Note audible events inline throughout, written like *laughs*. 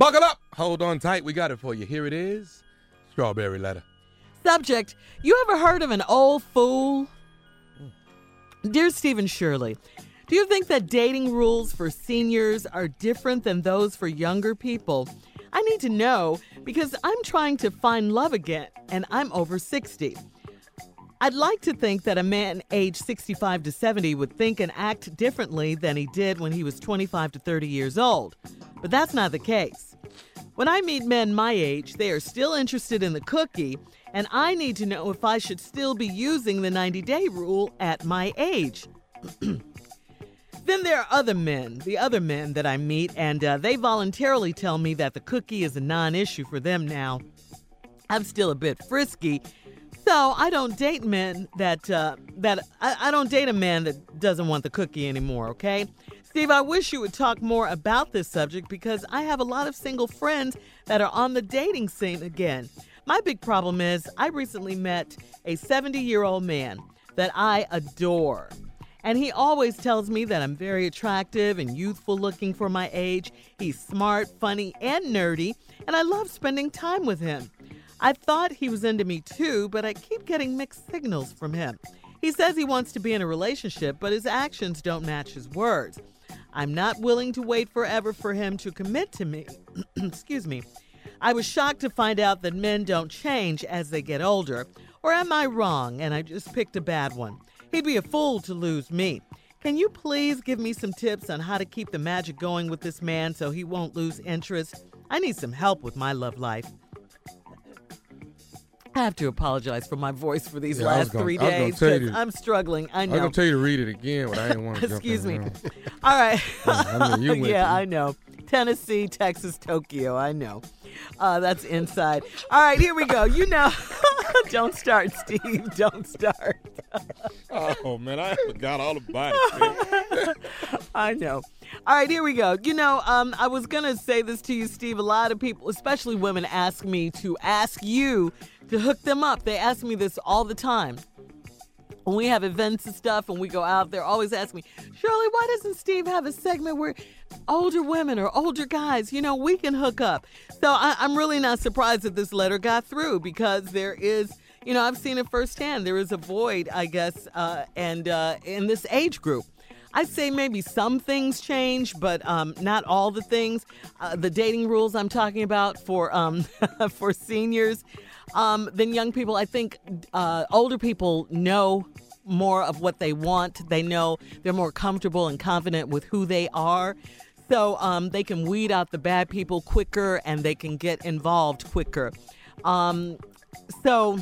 Buckle up. Hold on tight. We got it for you. Here it is Strawberry Letter. Subject You ever heard of an old fool? Mm. Dear Steve and Shirley, do you think that dating rules for seniors are different than those for younger people? I need to know because I'm trying to find love again and I'm over 60. I'd like to think that a man aged 65 to 70 would think and act differently than he did when he was 25 to 30 years old, but that's not the case. When I meet men my age, they are still interested in the cookie, and I need to know if I should still be using the 90 day rule at my age. *clears throat* then there are other men, the other men that I meet, and uh, they voluntarily tell me that the cookie is a non issue for them now. I'm still a bit frisky, so I don't date men that uh, that I, I don't date a man that doesn't want the cookie anymore. Okay, Steve, I wish you would talk more about this subject because I have a lot of single friends that are on the dating scene again. My big problem is I recently met a 70 year old man that I adore. And he always tells me that I'm very attractive and youthful looking for my age. He's smart, funny, and nerdy, and I love spending time with him. I thought he was into me too, but I keep getting mixed signals from him. He says he wants to be in a relationship, but his actions don't match his words. I'm not willing to wait forever for him to commit to me. *clears throat* Excuse me. I was shocked to find out that men don't change as they get older. Or am I wrong and I just picked a bad one? He'd be a fool to lose me. Can you please give me some tips on how to keep the magic going with this man so he won't lose interest? I need some help with my love life. I have to apologize for my voice for these Yeah, last gonna- three gonna days tell you because to- I'm struggling. I know. I was know. going to tell you to read it again, but I didn't want to *laughs* Excuse me. *laughs* All right. *laughs* I mean, yeah, to- I know. Tennessee, Texas, Tokyo. I know. Uh, that's inside. All right, here we go. You know, *laughs* don't start, Steve. Don't start. Oh, man, I forgot all about it. *laughs* I know. All right, here we go. You know, um, I was gonna say this to you, Steve. A lot of people, especially women, ask me to ask you to hook them up. They ask me this all the time. When we have events and stuff and we go out, they're always asking me, Shirley, why doesn't Steve have a segment where older women or older guys, you know, we can hook up? So I, I'm really not surprised that this letter got through because there is, you know, I've seen it firsthand. There is a void, I guess, uh, and uh, in this age group. I'd say maybe some things change, but um, not all the things. Uh, the dating rules I'm talking about for um, *laughs* for seniors um, than young people. I think uh, older people know more of what they want. They know they're more comfortable and confident with who they are. So um, they can weed out the bad people quicker and they can get involved quicker. Um, so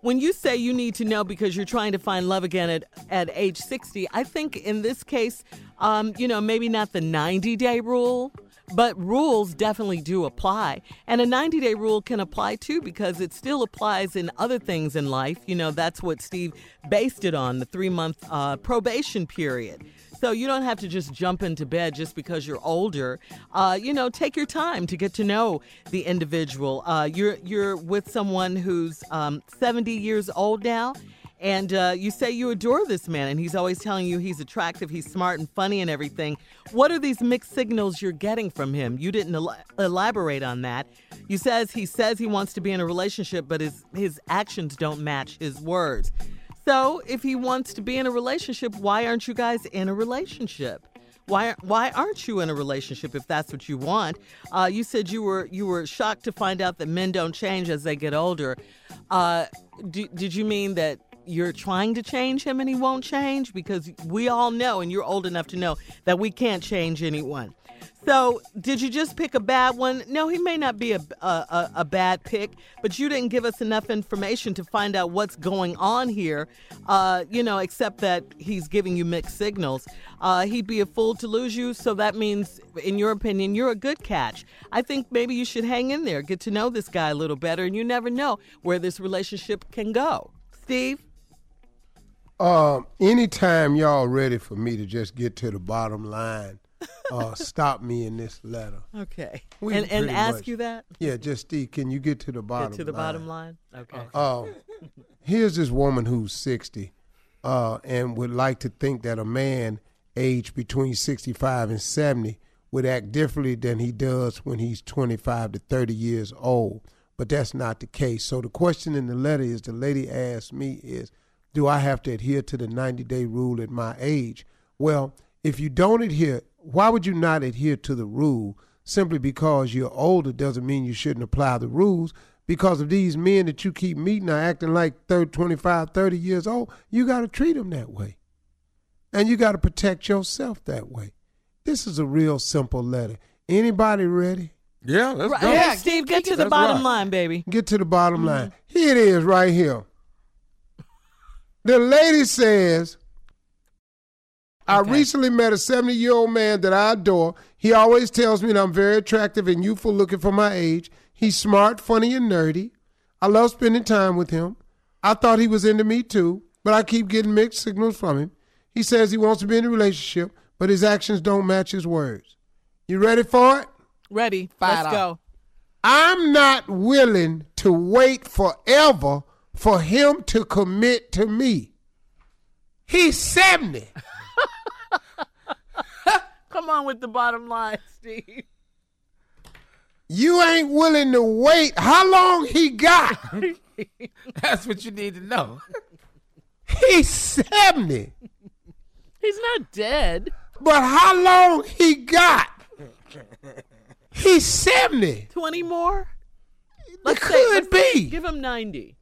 when you say you need to know because you're trying to find love again at, at age 60, I think in this case, um, you know, maybe not the 90 day rule, but rules definitely do apply. And a 90 day rule can apply too because it still applies in other things in life. You know, that's what Steve based it on the three month uh, probation period. So you don't have to just jump into bed just because you're older. Uh, you know, take your time to get to know the individual. Uh, you're you're with someone who's um, 70 years old now, and uh, you say you adore this man, and he's always telling you he's attractive, he's smart and funny and everything. What are these mixed signals you're getting from him? You didn't el- elaborate on that. You says he says he wants to be in a relationship, but his his actions don't match his words. So, if he wants to be in a relationship, why aren't you guys in a relationship? Why why aren't you in a relationship if that's what you want? Uh, you said you were you were shocked to find out that men don't change as they get older. Uh, do, did you mean that you're trying to change him and he won't change? Because we all know, and you're old enough to know that we can't change anyone. So, did you just pick a bad one? No, he may not be a, a, a, bad pick, but you didn't give us enough information to find out what's going on here, uh, you know, except that he's giving you mixed signals. Uh, he'd be a fool to lose you, so that means, in your opinion, you're a good catch. I think maybe you should hang in there, get to know this guy a little better, and you never know where this relationship can go. Steve? Um, anytime y'all ready for me to just get to the bottom line, *laughs* uh, stop me in this letter. Okay. We and and ask much- you that? Yeah, just Steve, can you get to the bottom? Get to the line? bottom line? Okay. Uh, here's this woman who's 60 uh, and would like to think that a man aged between 65 and 70 would act differently than he does when he's 25 to 30 years old. But that's not the case. So the question in the letter is the lady asked me is, do I have to adhere to the 90 day rule at my age? Well, if you don't adhere, why would you not adhere to the rule? Simply because you're older doesn't mean you shouldn't apply the rules. Because of these men that you keep meeting are acting like 30, 25, 30 years old, you got to treat them that way. And you got to protect yourself that way. This is a real simple letter. Anybody ready? Yeah, let's Right, go. yeah, Steve, get to the Let's bottom rock. line, baby. Get to the bottom mm-hmm. line. Here it is right here. The lady says, I Okay. recently met a 70 year old man that I adore. He always tells me that I'm very attractive and youthful looking for my age. He's smart, funny, and nerdy. I love spending time with him. I thought he was into me too, but I keep getting mixed signals from him. He says he wants to be in a relationship, but his actions don't match his words. You ready for it? Ready? Fired Let's go. I'm not willing to wait forever for him to commit to me. He's 70. Come on with the bottom line, *laughs* Steve. You ain't willing to wait. How long he got? *laughs* That's what you need to know. He's 70. He's not dead. But how long he got? He's 70. 20 more? It say- could let's be. Give him 90.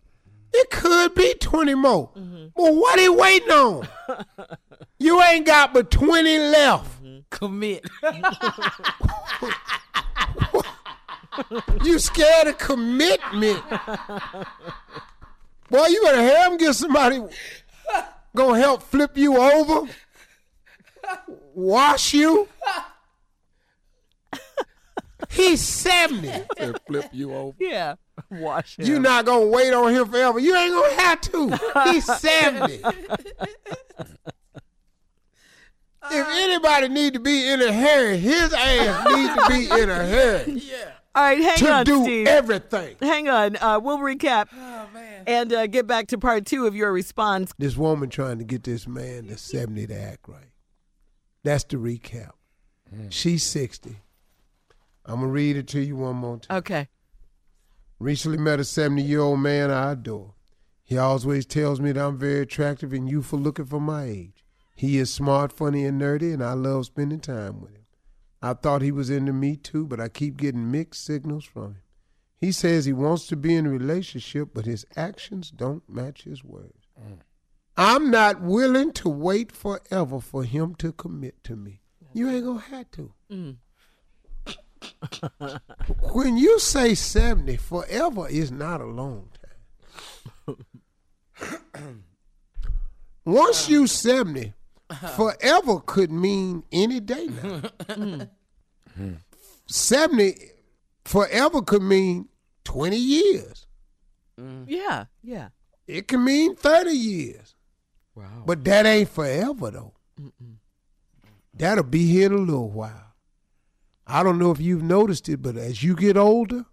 It could be 20 more. Mm-hmm. Well, what he waiting on? *laughs* you ain't got but 20 left. Commit. You scared of commitment. Boy, you better have him get somebody gonna help flip you over, wash you. He's 70. They flip you over. Yeah. Wash him. You're not gonna wait on him forever. You ain't gonna have to. He's 70. *laughs* if anybody need to be in a hurry, his ass *laughs* need to be in a hurry Yeah. All right, hang on to on, do Steve. everything. hang on. Uh, we'll recap oh, man. and uh, get back to part two of your response. this woman trying to get this man to 70 to act right. That's the recap. She's 60. I'm going to read it to you one more time. Okay. Recently met a 70 year old man I adore. He always tells me that I'm very attractive and youthful looking for my age. He is smart, funny, and nerdy, and I love spending time with him. I thought he was into me too, but I keep getting mixed signals from him. He says he wants to be in a relationship, but his actions don't match his words. Mm. I'm not willing to wait forever for him to commit to me. You ain't gonna have to. Mm. *laughs* when you say 70, forever is not a long time. *laughs* Once you 70, Uh-huh. forever could mean any day *laughs* now. Hmm. 70, forever could mean 20 years. Mm. Yeah. Yeah. It can mean 30 years. Wow. But that ain't forever, though. That'll be here in a little while. I don't know if you've noticed it, but as you get older,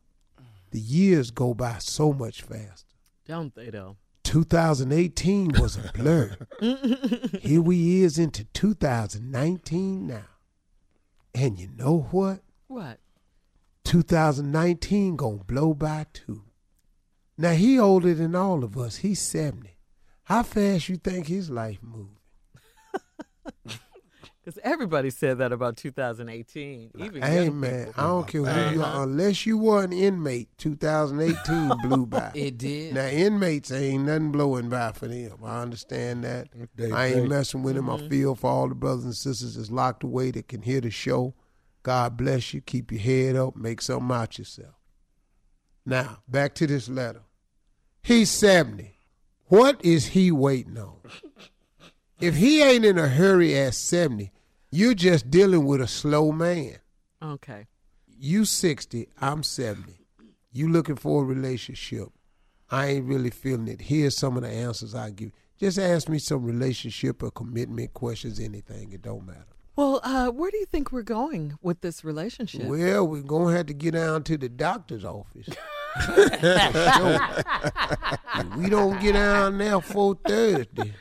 the years go by so much faster. Don't they, though? 2018 was a blur. *laughs* Here we is into 2019 now. And you know what? What? 2019 gonna blow by too. Now he older than all of us. He's 70. How fast you think his life moving? *laughs* Because everybody said that about 2018. Even Hey man, people. I don't care who you are. Unless you were an inmate, 2018 *laughs* blew by. It did. Now inmates ain't nothing blowing by for them. I understand that. They- I ain't they- messing with them. I mm-hmm. feel for all the brothers and sisters that's locked away that can hear the show. God bless you. Keep your head up. Make something out yourself. Now back to this letter. He's seventy. What is he waiting on? If he ain't in a hurry at seventy, you're just dealing with a slow man Okay. you 60, I'm 70. You looking for a relationship. I ain't really feeling it. Here's some of the answers I give. Just ask me some relationship or commitment questions, anything. It don't matter. Well, uh, where do you think we're going with this relationship? Well, we're going to have to get down to the doctor's office. Sure. *laughs* *laughs* We don't get down there for Thursday,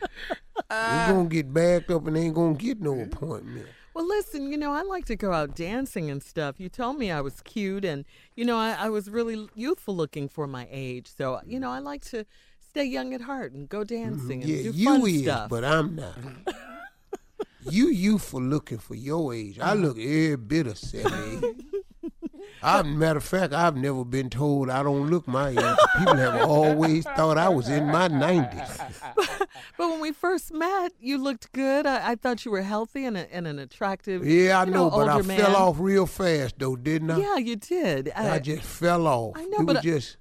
we're going to get backed up and ain't going to get no appointment. Well, listen, you know, I like to go out dancing and stuff. You told me I was cute and, you know, I, I was really youthful looking for my age. So, you know, I like to stay young at heart and go dancing and Mm-hmm. Yeah, do you fun is, stuff. but I'm not. *laughs* you youthful looking for your age. I look every bit of seventy. *laughs* I, matter of fact, I've never been told I don't look my age. People have always thought I was in my nineties. *laughs* *laughs* But when we first met, you looked good. I, I thought you were healthy and, a, and an attractive. Yeah, I you know, but I older fell off real fast though, didn't I? Yeah, you did. I uh, just fell off. I know, it but was I- just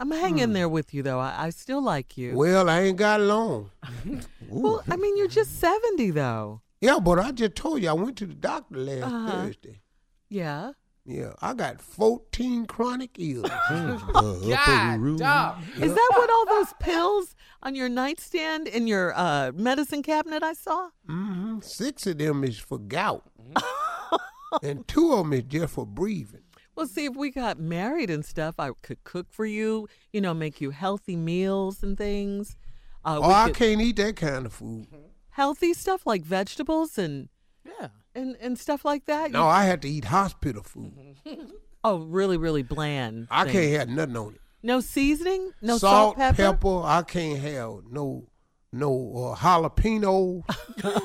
I'm hanging hmm. there with you, though. I, I still like you. well, I ain't got long. *laughs* well, I mean, you're just 70, though. Yeah, but I just told you I went to the doctor last Uh-huh. Thursday. Yeah. Yeah, I got 14 chronic illnesses. *laughs* *laughs* God, dog. Is that what all those pills on your nightstand in your uh, medicine cabinet I saw? hmm Six of them is for gout, *laughs* and two of them is just for breathing. Well, see, if we got married and stuff, I could cook for you, you know, make you healthy meals and things. Uh, Oh, we I could- can't eat that kind of food. healthy stuff like vegetables and, Yeah. And, and stuff like that. No, You- I had to eat hospital food. *laughs* oh, really, really bland. I things. can't have nothing on it. No seasoning? No salt, salt, pepper? I can't have no no uh, jalapeno,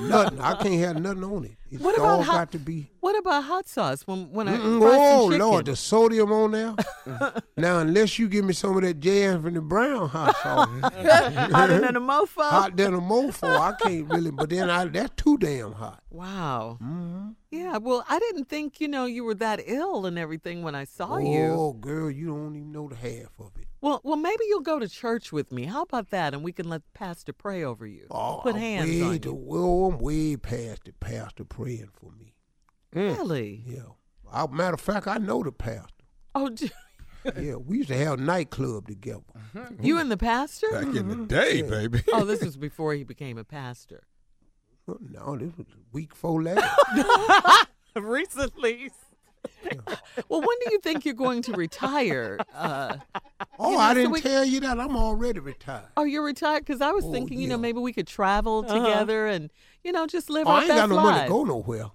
*laughs* nothing. I can't have nothing on it. It's What about all hot- got to be. What about hot sauce? When when I some oh? Lord, the sodium on there. *laughs* now, unless you give me some of that J. Anthony Brown hot *laughs* sauce, hotter than a mofo. hot than a mofo, I can't really. But then I, that's too damn hot. Wow. Mm-hmm. Yeah. Well, I didn't think you know you were that ill and everything when I saw you. Oh, girl, you don't even know the half of it. Well, well, maybe you'll go to church with me. How about that? And we can let the Pastor pray over you. Oh, Put hands way on to- you. Well, I'm way past the pastor praying for me. Mm. Really? Yeah. I, matter of fact, I know the pastor. Oh, d- *laughs* Yeah, we used to have a nightclub together. Mm-hmm. you and the pastor? Back in the mm-hmm. day, baby. oh, this *laughs* was before he became a pastor. No, this was a week before last. *laughs* Recently. *laughs* well, when do you think you're going to retire? Uh, oh, know, I didn't we- tell you that. I'm already retired. oh, you're retired? Because I was Oh, thinking, you know, maybe we could travel together and, you know, just live Oh, our I ain't best got no money to go nowhere.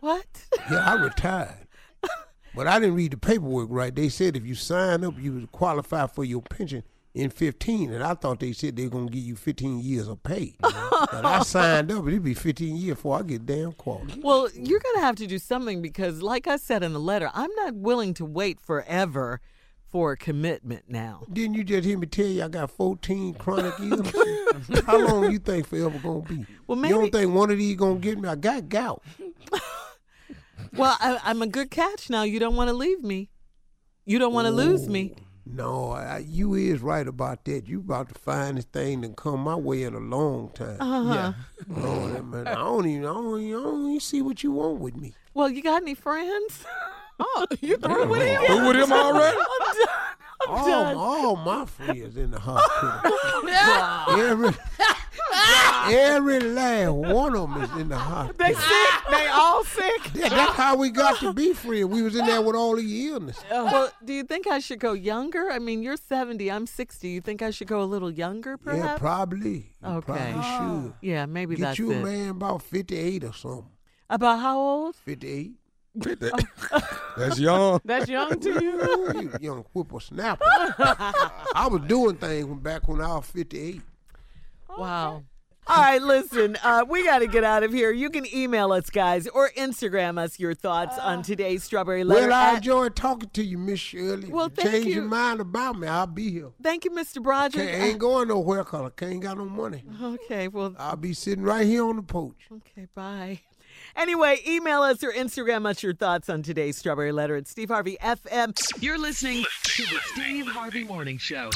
What? *laughs* Yeah, I retired. but I didn't read the paperwork right. They said if you sign up, you would qualify for your pension in 15. And I thought they said they were going to give you 15 years of pay. *laughs* but I signed up, it'd be 15 years before I get damn qualified. Well, you're going to have to do something because, like I said in the letter, I'm not willing to wait forever for a commitment now. Didn't you just hear me tell you I got 14 chronic illnesses? *laughs* How long you think forever going to be? Well, maybe... You don't think one of these going to get me? I got gout. *laughs* Well, I, I'm a good catch now. You don't want to leave me. You don't want to lose me. No, I, you is right about that. You about the finest thing that come my way in a long time. Uh-huh. Lord, man, I don't even, I don't, even- I don't even see what you want with me. Well, you got any friends? oh, *laughs* you through with him? Through with him already? I'm done. I'm All, done. all my friends in the hospital. *laughs* every, Ah! every last one of them is in the hospital. They sick? They all sick? Yeah, that's how we got to be friends. We was in there with all the illness. Well, do you think I should go younger? I mean, you're 70, I'm 60. You think I should go a little younger, Yeah, probably. You Okay. probably ah. should. Yeah, maybe Get that's you a it. man about 58 or something. About how old? 58. *laughs* That's young. That's young to you. Ooh, *laughs* you young whippersnapper. *laughs* I was doing things when, back when I was 58. Wow. All right, listen, uh, we got to get out of here. You can email us, guys, or Instagram us your thoughts on today's Strawberry Letter. Well, I at- enjoyed talking to you, Miss Shirley. Well, If you thank change you. your mind about me, I'll be here. Thank you, Mr. Broderick. Can't, ain't going nowhere because I can't got no money. Okay, well, I'll be sitting right here on the porch. okay, bye. Anyway, email us or Instagram us your thoughts on today's Strawberry Letter at Steve Harvey FM. You're listening to the Steve Harvey Morning Show.